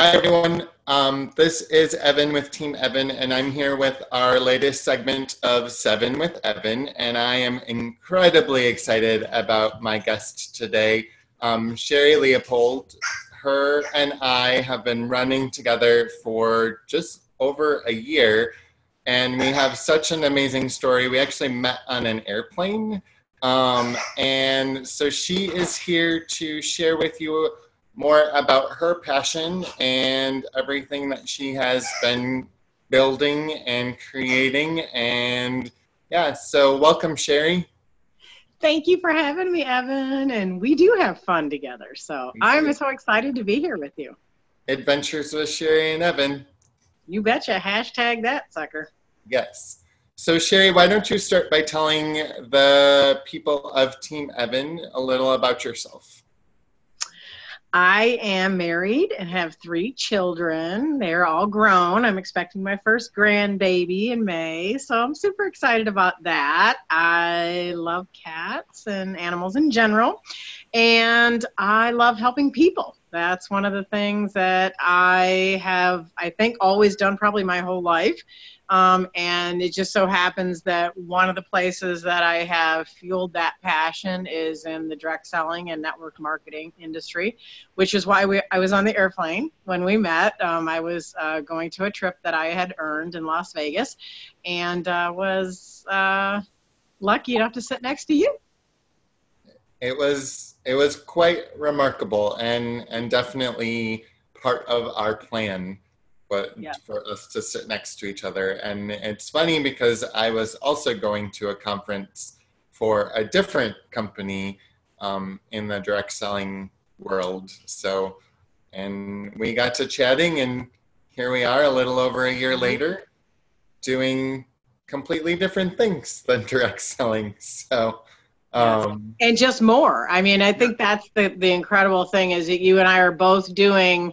Hi, everyone. Um, this is Evan with Team Evan, and I'm here with our latest segment of Seven with Evan. And I am incredibly excited about my guest today, um, Sherry Leopold. Her and I have been running together for just over a year, and we have such an amazing story. We actually met on an airplane. Um, and so she is here to share with you more about her passion and everything that she has been building and creating. And yeah, so welcome, Sherry. Thank you for having me, Evan. And we do have fun together. So I'm so excited to be here with you. Adventures with Sherry and Evan. You betcha. Hashtag that sucker. Yes. So, Sherry, why don't you start by telling the people of Team Evan a little about yourself? I am married and have three children. They're all grown. I'm expecting my first grandbaby in May, so I'm super excited about that. I love cats and animals in general, and I love helping people. That's one of the things that I have, I think, always done probably my whole life. Um, and it just so happens that one of the places that I have fueled that passion is in the direct selling and network marketing industry, which is why we, I was on the airplane when we met. Um, I was uh, going to a trip that I had earned in Las Vegas and uh, was uh, lucky enough to sit next to you. It was it was quite remarkable and and definitely part of our plan but yeah. for us to sit next to each other. And it's funny because I was also going to a conference for a different company um, in the direct selling world. So, and we got to chatting, and here we are a little over a year mm-hmm. later doing completely different things than direct selling. So, um, and just more. I mean, I think that's the, the incredible thing is that you and I are both doing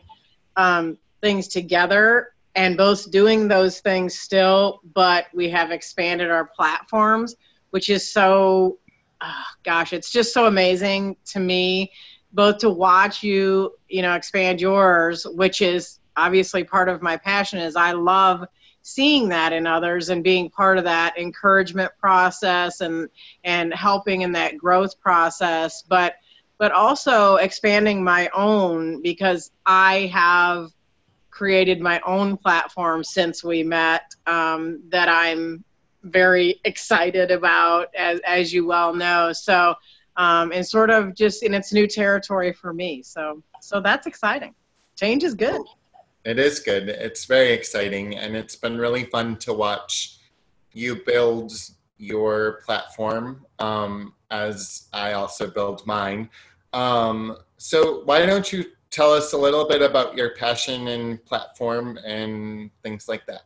um, things together and both doing those things still, but we have expanded our platforms, which is so, oh, gosh, it's just so amazing to me, both to watch you, you know, expand yours, which is obviously part of my passion is I love seeing that in others and being part of that encouragement process and and helping in that growth process. But but also expanding my own because I have created my own platform since we met um, that I'm very excited about, as, as you well know. So, um, and sort of just in its new territory for me. So, so that's exciting. Change is good. It is good. It's very exciting, and it's been really fun to watch you build your platform um, as I also build mine. Um, so, why don't you tell us a little bit about your passion and platform and things like that.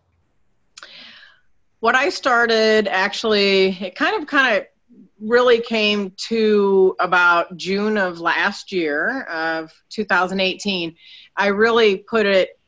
What I started actually, it kind of kind of really came to about June of last year of 2018. I really put it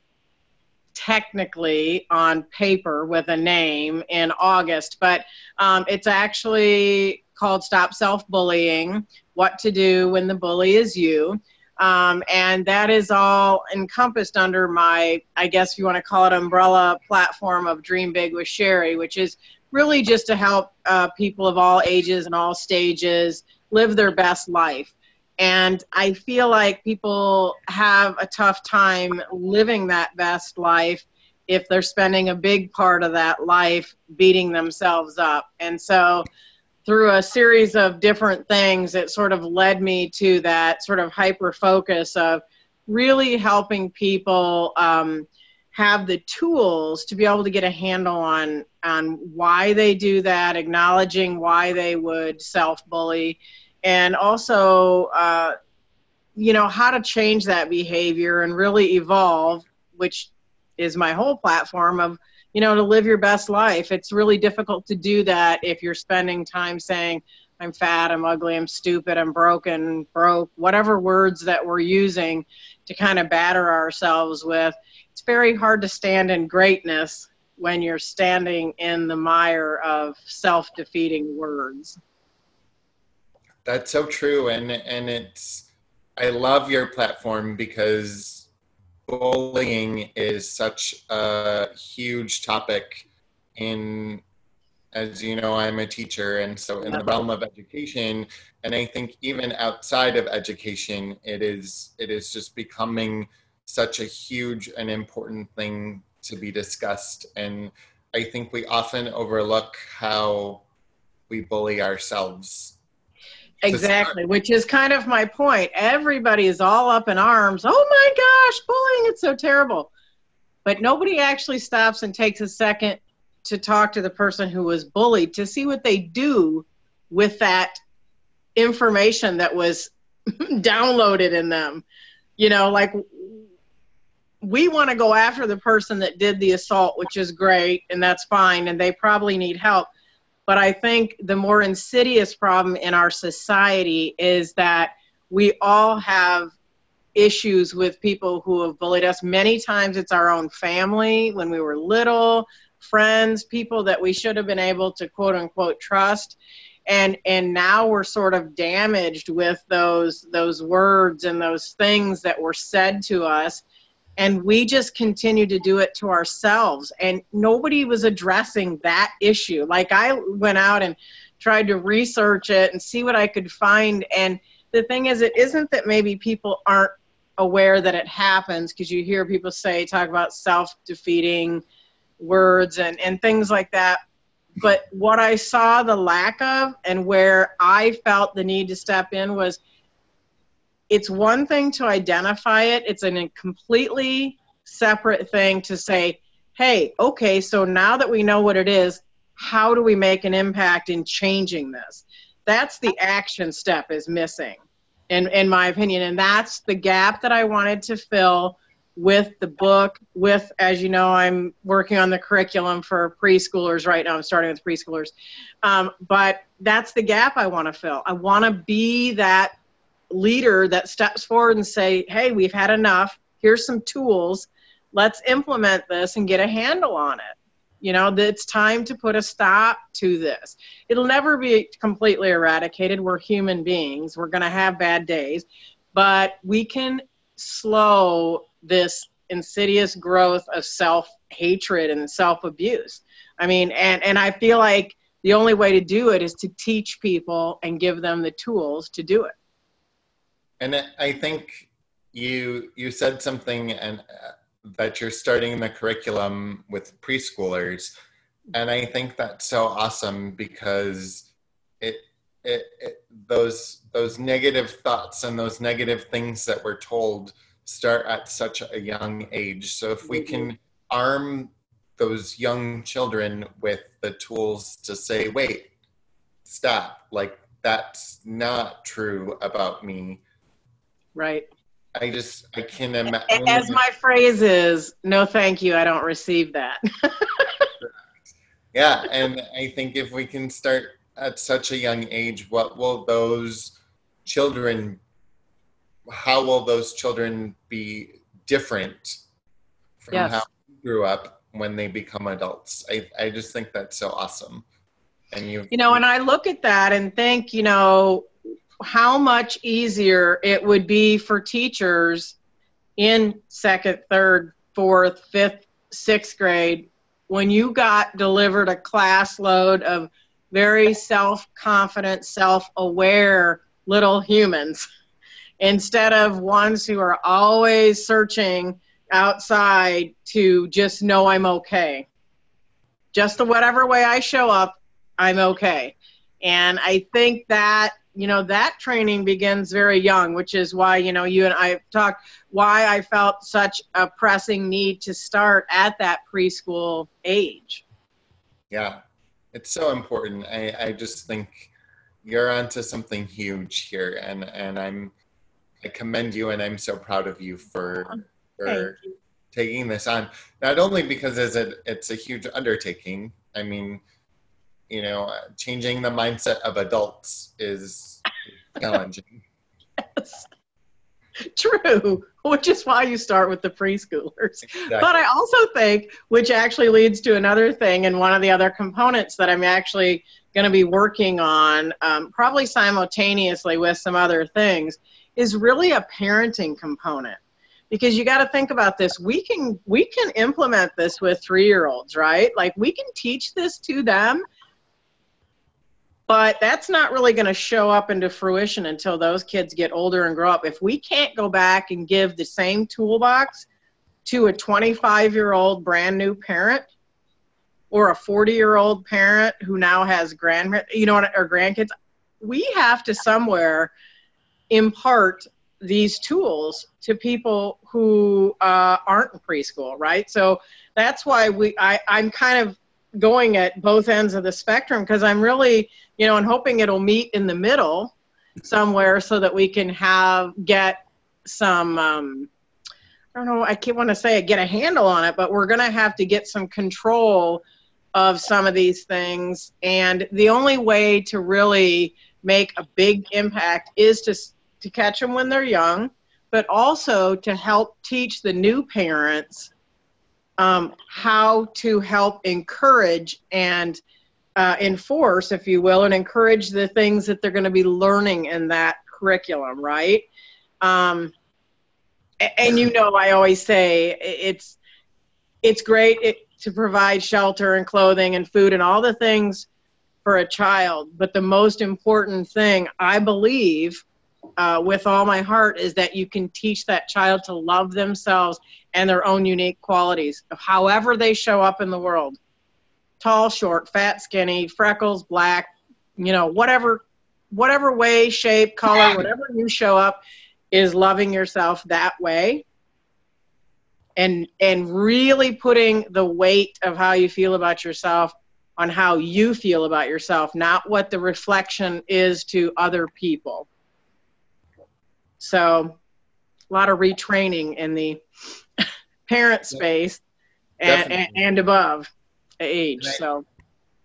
technically on paper with a name in August, but um, it's actually called Stop Self Bullying What to Do When the Bully Is You. Um, and that is all encompassed under my, I guess you want to call it umbrella platform of Dream Big with Sherry, which is really just to help uh, people of all ages and all stages live their best life. And I feel like people have a tough time living that best life if they're spending a big part of that life beating themselves up. And so through a series of different things, it sort of led me to that sort of hyper focus of really helping people um, have the tools to be able to get a handle on on why they do that, acknowledging why they would self bully, and also uh, you know how to change that behavior and really evolve, which is my whole platform of you know, to live your best life. It's really difficult to do that if you're spending time saying, I'm fat, I'm ugly, I'm stupid, I'm broken, broke, whatever words that we're using to kind of batter ourselves with. It's very hard to stand in greatness when you're standing in the mire of self defeating words. That's so true. And, and it's, I love your platform because bullying is such a huge topic in as you know i'm a teacher and so in the realm of education and i think even outside of education it is it is just becoming such a huge and important thing to be discussed and i think we often overlook how we bully ourselves Exactly, which is kind of my point. Everybody is all up in arms. Oh my gosh, bullying, it's so terrible. But nobody actually stops and takes a second to talk to the person who was bullied to see what they do with that information that was downloaded in them. You know, like we want to go after the person that did the assault, which is great and that's fine, and they probably need help but I think the more insidious problem in our society is that we all have issues with people who have bullied us. Many times it's our own family when we were little, friends, people that we should have been able to quote unquote trust. And and now we're sort of damaged with those those words and those things that were said to us and we just continued to do it to ourselves. And nobody was addressing that issue. Like i went out and tried to research it and see what i could find. And the thing is it isn't that maybe people aren't aware that it happens because you hear people say talk about self-defeating words and, and things like that. But what i saw the lack of and where i felt the need to step in was it's one thing to identify it, it's a completely separate thing to say, hey, okay, so now that we know what it is, how do we make an impact in changing this? That's the action step is missing, in, in my opinion. And that's the gap that I wanted to fill with the book, with, as you know, I'm working on the curriculum for preschoolers right now. I'm starting with preschoolers. Um, but that's the gap I want to fill. I want to be that leader that steps forward and say, hey, we've had enough. Here's some tools. Let's implement this and get a handle on it. You know, it's time to put a stop to this. It'll never be completely eradicated. We're human beings. We're going to have bad days, but we can slow this insidious growth of self hatred and self abuse. I mean, and, and I feel like the only way to do it is to teach people and give them the tools to do it. And I think you you said something and uh, that you're starting the curriculum with preschoolers, and I think that's so awesome because it, it, it those those negative thoughts and those negative things that we're told start at such a young age. So if we can arm those young children with the tools to say, wait, stop, like that's not true about me Right. I just I can't imagine. As my phrase is, no, thank you. I don't receive that. yeah, and I think if we can start at such a young age, what will those children? How will those children be different from yes. how we grew up when they become adults? I I just think that's so awesome. And you, you know, and I look at that and think, you know, how much easier it would be for teachers in second, third, fourth, fifth, sixth grade when you got delivered a class load of very self confident, self aware little humans instead of ones who are always searching outside to just know I'm okay. Just the whatever way I show up, I'm okay. And I think that you know that training begins very young which is why you know you and i talked why i felt such a pressing need to start at that preschool age. Yeah. It's so important. I i just think you're onto something huge here and and i'm i commend you and i'm so proud of you for for taking this on. Not only because it's a it's a huge undertaking i mean you know, changing the mindset of adults is challenging. yes. True, which is why you start with the preschoolers. Exactly. But I also think, which actually leads to another thing, and one of the other components that I'm actually going to be working on, um, probably simultaneously with some other things, is really a parenting component. because you got to think about this we can we can implement this with 3-year-olds right like we can teach this to them but that's not really going to show up into fruition until those kids get older and grow up. If we can't go back and give the same toolbox to a 25 year old brand new parent or a 40 year old parent who now has grand you know or grandkids we have to somewhere impart these tools to people who uh, aren't in preschool right? So that's why we I, i'm kind of going at both ends of the spectrum because i'm really you know and hoping it'll meet in the middle somewhere so that we can have get some um, I don't know, I can't want to say get a handle on it, but we're going to have to get some control of some of these things. And the only way to really make a big impact is to, to catch them when they're young, but also to help teach the new parents um, how to help encourage and uh, enforce, if you will, and encourage the things that they're going to be learning in that curriculum, right? Um, and you know i always say it's it's great to provide shelter and clothing and food and all the things for a child but the most important thing i believe uh, with all my heart is that you can teach that child to love themselves and their own unique qualities however they show up in the world. Tall short fat skinny freckles black you know whatever whatever way shape color whatever you show up is loving yourself that way and and really putting the weight of how you feel about yourself on how you feel about yourself not what the reflection is to other people so a lot of retraining in the parent space and, and, and, above age I, so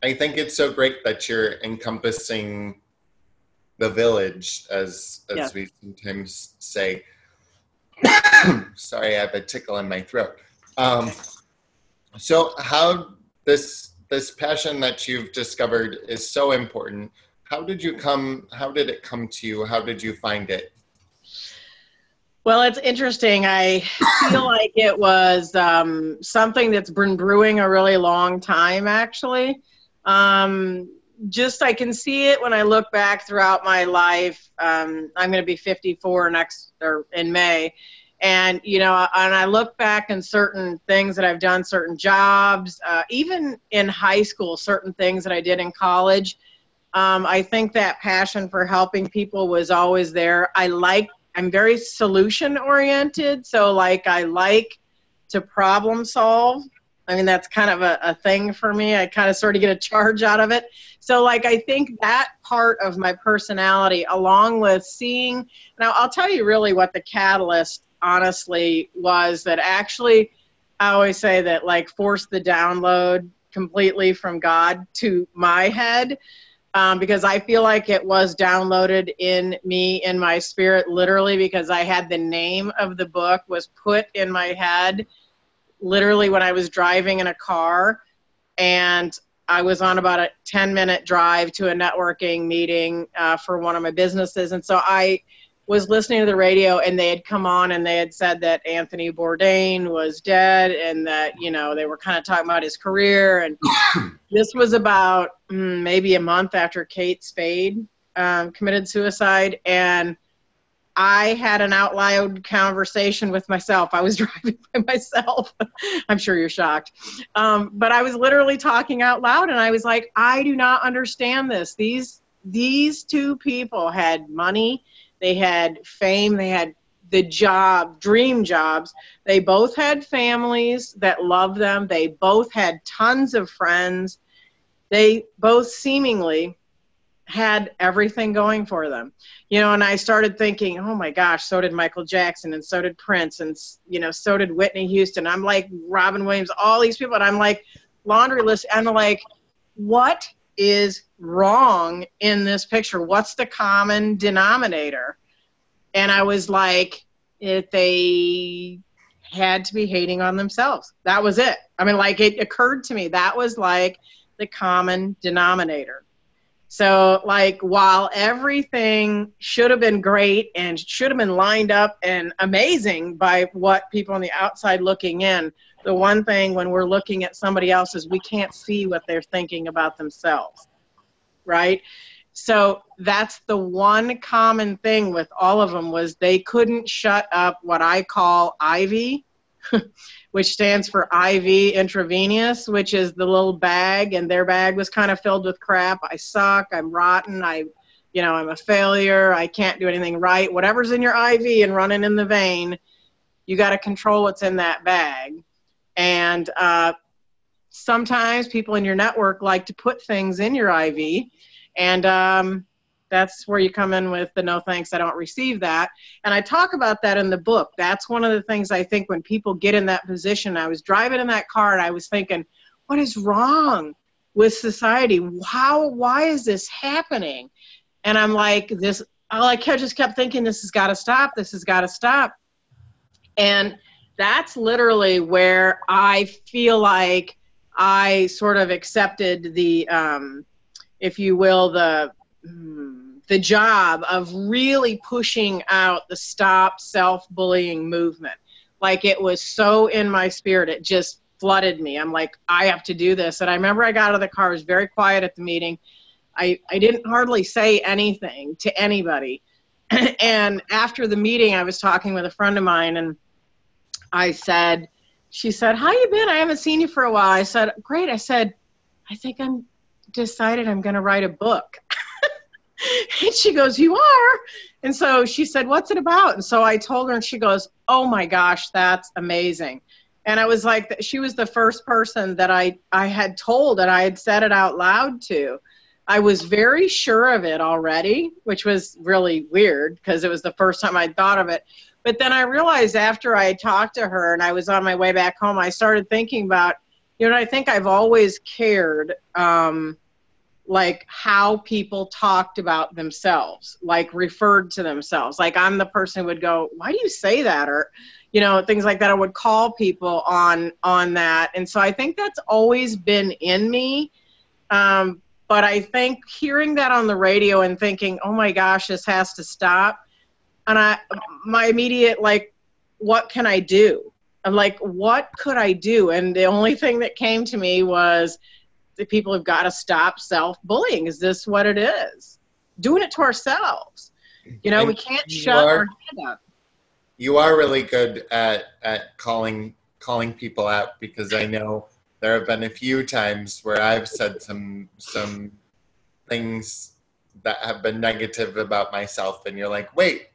i think it's so great that you're encompassing the village, as as yeah. we sometimes say. Sorry, I have a tickle in my throat. Um, so, how this this passion that you've discovered is so important. How did you come? How did it come to you? How did you find it? Well, it's interesting. I feel like it was um, something that's been brewing a really long time, actually. Um, just I can see it when I look back throughout my life. Um, I'm going to be 54 next or in May, and you know, and I look back in certain things that I've done, certain jobs, uh, even in high school, certain things that I did in college. Um, I think that passion for helping people was always there. I like. I'm very solution oriented, so like I like to problem solve I mean, that's kind of a, a thing for me. I kind of sort of get a charge out of it. So, like, I think that part of my personality, along with seeing, now I'll tell you really what the catalyst honestly was that actually, I always say that, like, forced the download completely from God to my head. Um, because I feel like it was downloaded in me in my spirit literally because I had the name of the book was put in my head literally when I was driving in a car and I was on about a 10 minute drive to a networking meeting uh, for one of my businesses. And so I was listening to the radio and they had come on and they had said that Anthony Bourdain was dead and that, you know, they were kind of talking about his career. And this was about mm, maybe a month after Kate Spade um, committed suicide. And I had an out loud conversation with myself. I was driving by myself. I'm sure you're shocked. Um, but I was literally talking out loud and I was like, I do not understand this. These these two people had money, they had fame, they had the job, dream jobs. They both had families that loved them. They both had tons of friends. They both seemingly had everything going for them you know and i started thinking oh my gosh so did michael jackson and so did prince and you know so did whitney houston i'm like robin williams all these people and i'm like laundry list and I'm like what is wrong in this picture what's the common denominator and i was like if they had to be hating on themselves that was it i mean like it occurred to me that was like the common denominator So, like, while everything should have been great and should have been lined up and amazing by what people on the outside looking in, the one thing when we're looking at somebody else is we can't see what they're thinking about themselves, right? So that's the one common thing with all of them was they couldn't shut up what I call Ivy, which stands for IV intravenous, which is the little bag, and their bag was kind of filled with crap. I suck. I'm rotten. I, you know, I'm a failure. I can't do anything right. Whatever's in your IV and running in the vein, you got to control what's in that bag. And uh, sometimes people in your network like to put things in your IV and um, that's where you come in with the no thanks, I don't receive that. And I talk about that in the book. That's one of the things I think when people get in that position. I was driving in that car and I was thinking, what is wrong with society? How, why is this happening? And I'm like, this, I just kept thinking, this has got to stop. This has got to stop. And that's literally where I feel like I sort of accepted the, um, if you will, the hmm, the job of really pushing out the stop self-bullying movement. Like it was so in my spirit, it just flooded me. I'm like, I have to do this. And I remember I got out of the car, I was very quiet at the meeting. I, I didn't hardly say anything to anybody. and after the meeting, I was talking with a friend of mine, and I said, she said, How you been? I haven't seen you for a while. I said, Great. I said, I think I'm decided I'm going to write a book. and she goes, You are? And so she said, What's it about? And so I told her, and she goes, Oh my gosh, that's amazing. And I was like, She was the first person that I, I had told and I had said it out loud to. I was very sure of it already, which was really weird because it was the first time I'd thought of it. But then I realized after I talked to her and I was on my way back home, I started thinking about, you know, I think I've always cared. Um, like how people talked about themselves, like referred to themselves. Like I'm the person who would go, "Why do you say that?" or you know, things like that. I would call people on on that, and so I think that's always been in me. Um, but I think hearing that on the radio and thinking, "Oh my gosh, this has to stop," and I, my immediate like, "What can I do?" I'm like, "What could I do?" And the only thing that came to me was the people have got to stop self-bullying. Is this what it is? Doing it to ourselves. You know, and we can't shut are, our head up. You are really good at at calling calling people out because I know there have been a few times where I've said some some things that have been negative about myself and you're like, "Wait.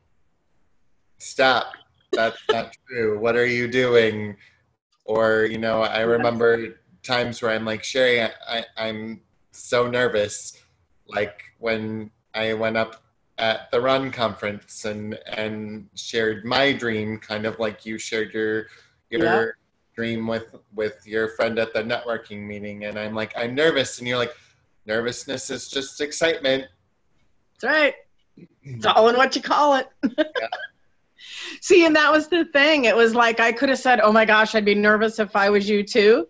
Stop. That's not true. What are you doing?" Or, you know, I remember times where I'm like, Sherry, I, I, I'm so nervous. Like when I went up at the run conference and and shared my dream kind of like you shared your your yeah. dream with with your friend at the networking meeting and i'm like i'm nervous and you're like nervousness is just excitement that's right it's all in what you call it yeah. see and that was the thing it was like i could have said oh my gosh i'd be nervous if i was you too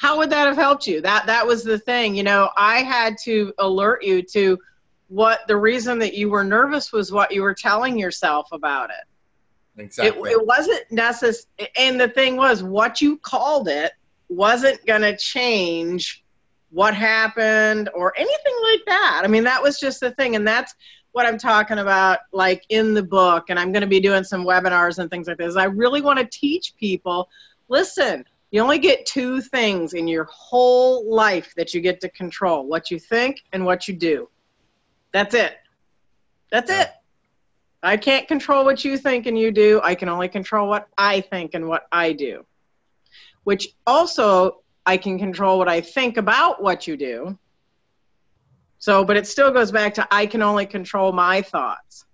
how would that have helped you? That that was the thing you know i had to alert you to what the reason that you were nervous was what you were telling yourself about it. Exactly. it, it wasn't necessary and the thing was what you called it wasn't going to change what happened or anything like that. I mean that was just the thing and that's what i'm talking about like in the book and i'm going to be doing some webinars and things like this. I really want to teach people listen you only get two things in your whole life that you get to control what you think and what you do. That's it. That's it. I can't control what you think and you do. I can only control what I think and what I do. Which also, I can control what I think about what you do. So, but it still goes back to I can only control my thoughts.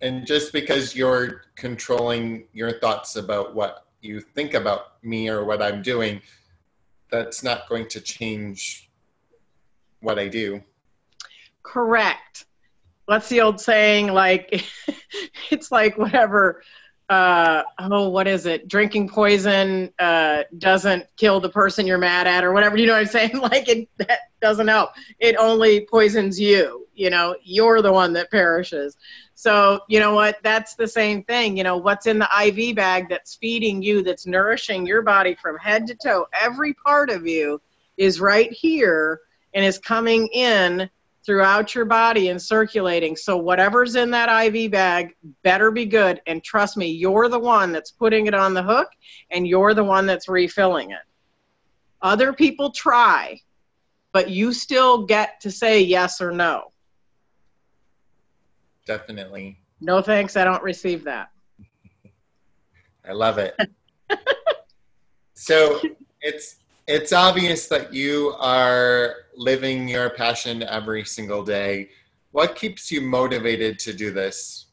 And just because you're controlling your thoughts about what you think about me or what I'm doing, that's not going to change what I do. Correct. What's the old saying? Like, it's like whatever. Uh, oh, what is it? Drinking poison uh, doesn't kill the person you're mad at, or whatever. You know what I'm saying? Like it that doesn't help. It only poisons you. You know, you're the one that perishes. So you know what? That's the same thing. You know, what's in the IV bag that's feeding you, that's nourishing your body from head to toe, every part of you is right here and is coming in throughout your body and circulating. So whatever's in that IV bag better be good. And trust me, you're the one that's putting it on the hook and you're the one that's refilling it. Other people try, but you still get to say yes or no. Definitely. No thanks, I don't receive that. I love it. so it's it's obvious that you are living your passion every single day. What keeps you motivated to do this?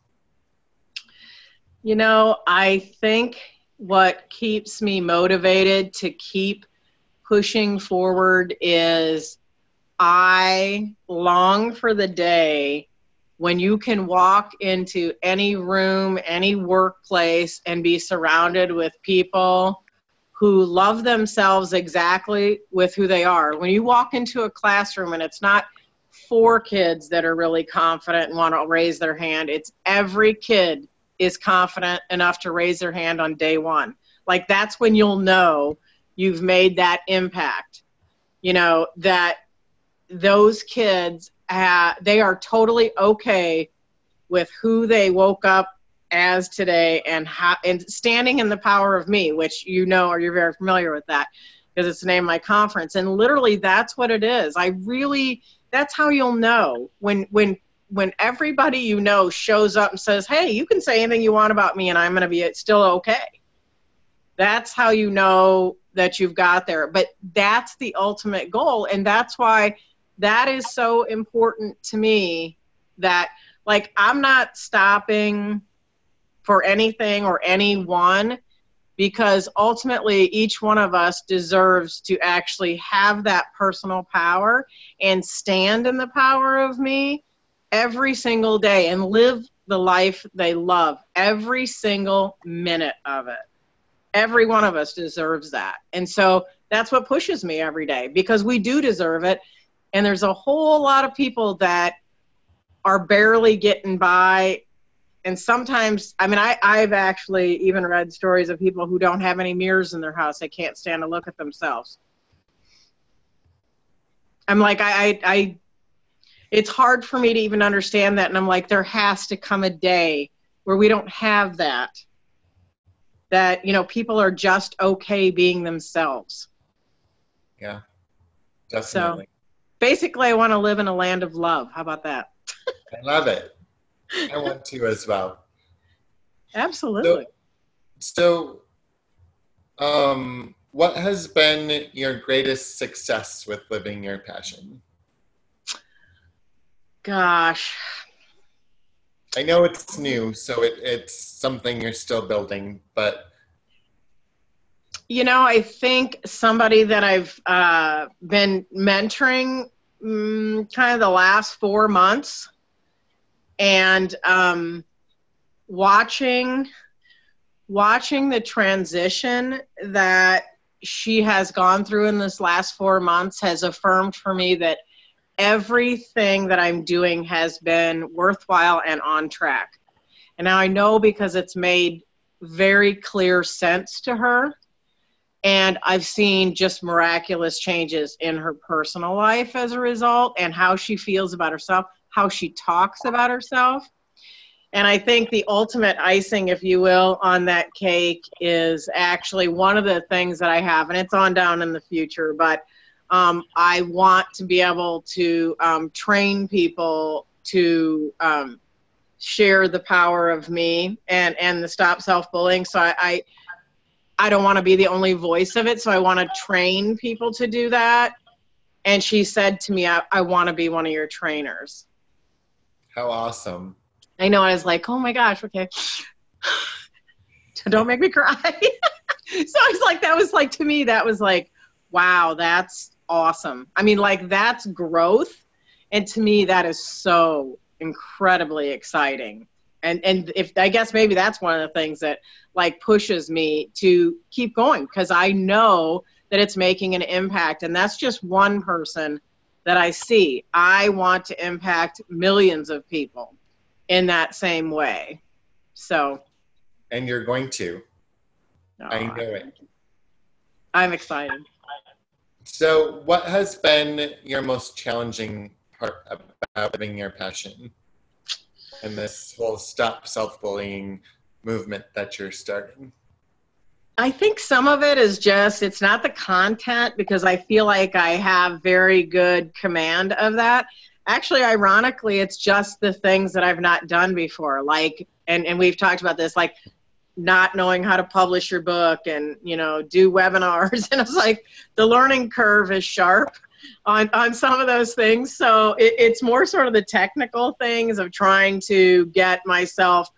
You know, I think what keeps me motivated to keep pushing forward is I long for the day when you can walk into any room, any workplace, and be surrounded with people who love themselves exactly with who they are. When you walk into a classroom and it's not four kids that are really confident and want to raise their hand, it's every kid is confident enough to raise their hand on day one. Like that's when you'll know you've made that impact. You know, that those kids, have, they are totally okay with who they woke up as today and how and standing in the power of me which you know or you're very familiar with that because it's the name of my conference. And literally that's what it is. I really that's how you'll know when when when everybody you know shows up and says hey you can say anything you want about me and i'm going to be still okay. That's how you know that you've got there. But that's the ultimate goal. And that's why that is so important to me that like i'm not stopping for anything or anyone because ultimately each one of us deserves to actually have that personal power and stand in the power of me every single day and live the life they love every single minute of it. Every one of us deserves that. And so that's what pushes me every day because we do deserve it. And there's a whole lot of people that are barely getting by and sometimes i mean I, i've actually even read stories of people who don't have any mirrors in their house. They can't stand to look at themselves. I'm like I, I i it's hard for me to even understand that. And i'm like there has to come a day where we don't have that that you know people are just okay being themselves. Yeah. Definitely. so basically i want to live in a land of love. How about that? I love it I want to as well. Absolutely. So, so um, what has been your greatest success with living your passion? Gosh. I know it's new, so it, it's something you're still building, but. You know, I think somebody that I've uh, been mentoring mm, kind of the last four months and um, watching watching the transition that she has gone through in this last four months has affirmed for me that everything that I'm doing has been worthwhile and on track. And now I know because it's made very clear sense to her. And I've seen just miraculous changes in her personal life as a result and how she feels about herself how she talks about herself. And I think the ultimate icing, if you will, on that cake is actually one of the things that I have, and it's on down in the future, but um, I want to be able to um, train people to um, share the power of me and, and the stop self bullying. So I, I, I don't want to be the only voice of it, so I want to train people to do that. And she said to me, I, I want to be one of your trainers. How awesome. I know. I was like, oh my gosh, okay. Don't make me cry. so I was like, that was like, to me, that was like, wow, that's awesome. I mean, like, that's growth. And to me, that is so incredibly exciting and and if i guess maybe that's one of the things that like pushes me to keep going because i know that it's making an impact and that's just one person that i see i want to impact millions of people in that same way. So. And you're going to. Oh, i know it. I'm excited. So what has been your most challenging part about living your passion and this whole stop self-bullying movement that you're starting? I think some of it is just it's not the content because I feel like I have very good command of that. Actually, ironically, it's just the things that I've not done before. Like and, and we've talked about this, like not knowing how to publish your book and you know do webinars and it's like the learning curve is sharp on on some of those things so it, it's more sort of the technical things of trying to get myself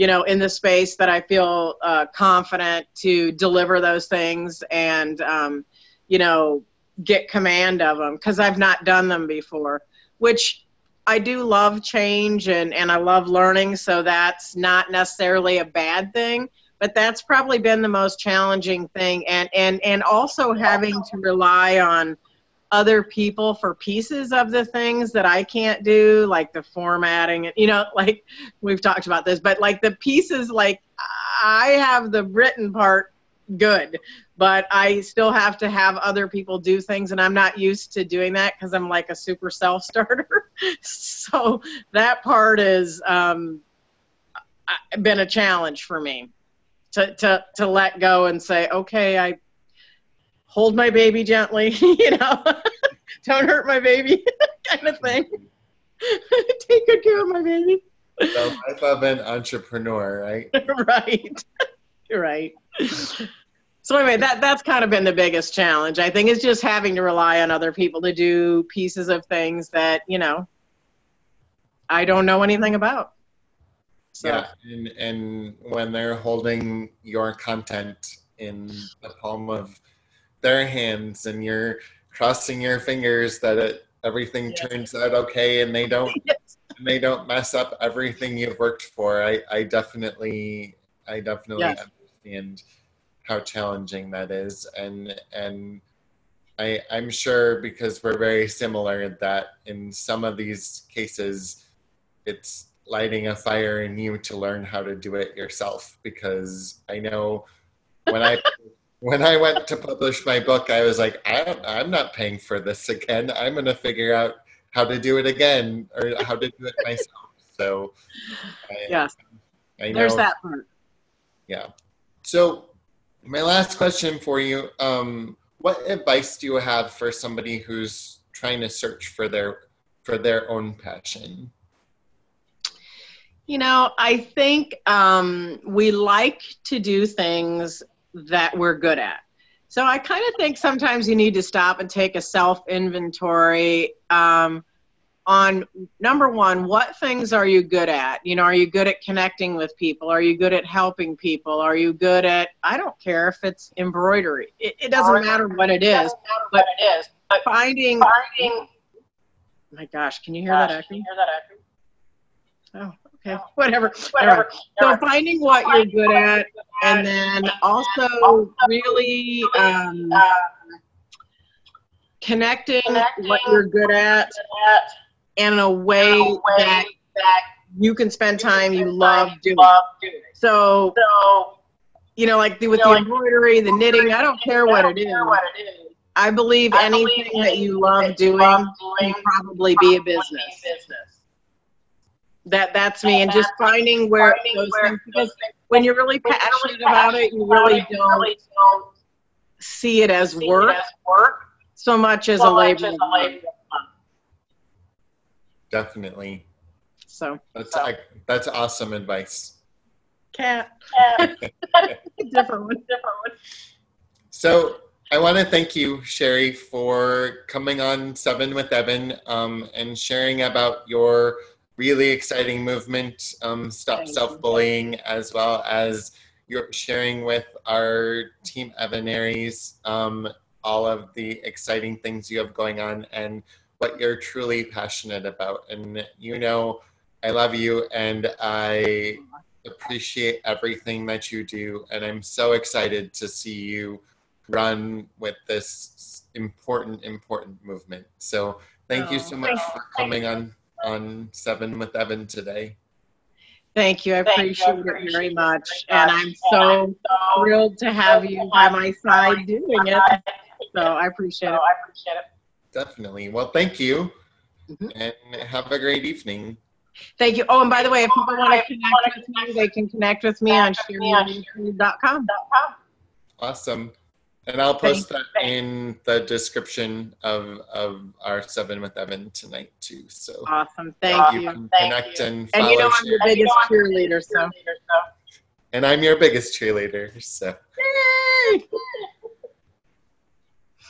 you know in the space that i feel uh, confident to deliver those things and um, you know get command of them because i've not done them before which I do love change and, and I love learning, so that's not necessarily a bad thing. But that's probably been the most challenging thing, and and and also having to rely on other people for pieces of the things that I can't do, like the formatting, and you know, like we've talked about this, but like the pieces, like I have the written part good but i still have to have other people do things and i'm not used to doing that because i'm like a super self-starter. So that part has um, been a challenge for me to, to, to let go and say okay i hold my baby gently you know don't hurt my baby kind of thing take good care of my baby the life of an entrepreneur right right right so anyway, that that's kind of been the biggest challenge. I think is just having to rely on other people to do pieces of things that you know I don't know anything about. So. Yeah, and, and when they're holding your content in the palm of their hands, and you're crossing your fingers that it, everything turns out okay, and they don't yes. and they don't mess up everything you've worked for. I I definitely I definitely yes. understand how challenging that is and and I, I'm sure because we're very similar that in some of these cases it's lighting a fire in you to learn how to do it yourself because I know when I when I went to publish my book I was like I I'm not paying for this again. I'm going to figure out how to do it again or how to do it myself. So I, yes. I know, there's that part. Yeah. So my last question for you um, what advice do you have for somebody who's trying to search for their for their own passion? You know i think um, we like to do things that we're good at so i kind of think sometimes you need to stop and take a self inventory um, on number one, what things are you good at? You know, are you good at connecting with people? Are you good at helping people? Are you good at, I don't care if it's embroidery. It, it doesn't matter what it is. But it is. But finding, finding, my gosh, can you hear gosh, that echo? Can you Hear that echo? Oh, okay, whatever. whatever. So finding what you're good at, and then also really um, connecting what you're good at in a way, in a way that, you can spend time you love doing. So, so, you know, like with the embroidery, the knitting, I don't care what it is. I believe anything that you love doing, love doing can probably be a business. Business. That that's me, and, and just finding where finding those where because when you're really passionate about it, you really don't see it as work, so much as a labor definitely. So that's so. I, that's awesome advice. Cat. Different one. Different one. So I want to thank you, Sherry, for coming on Seven with Evan um, and sharing about your really exciting movement, um, Stop Self Bullying, as well as your sharing with our team Evan um, all of the exciting things you have going on and what you're truly passionate about. And you know, I love you and I appreciate everything that you do. And I'm so excited to see you run with this important, important movement. So thank you so much for coming on on Seven with Evan today. Thank you. I appreciate it very much. And I'm so thrilled to have you by my side doing it. So I appreciate it. Definitely. Well, thank you. Mhm. And have a great evening. Thank you. Oh, and by the way, if people want to connect with me, they can connect with me on sherrymooney.com. Awesome. And I'll post that in the description of, of our Seven with Evan tonight too. So Awesome. Thank you you. can connect and And follow. you know I'm your biggest cheerleader, so. and I'm your biggest cheerleader. So Yay!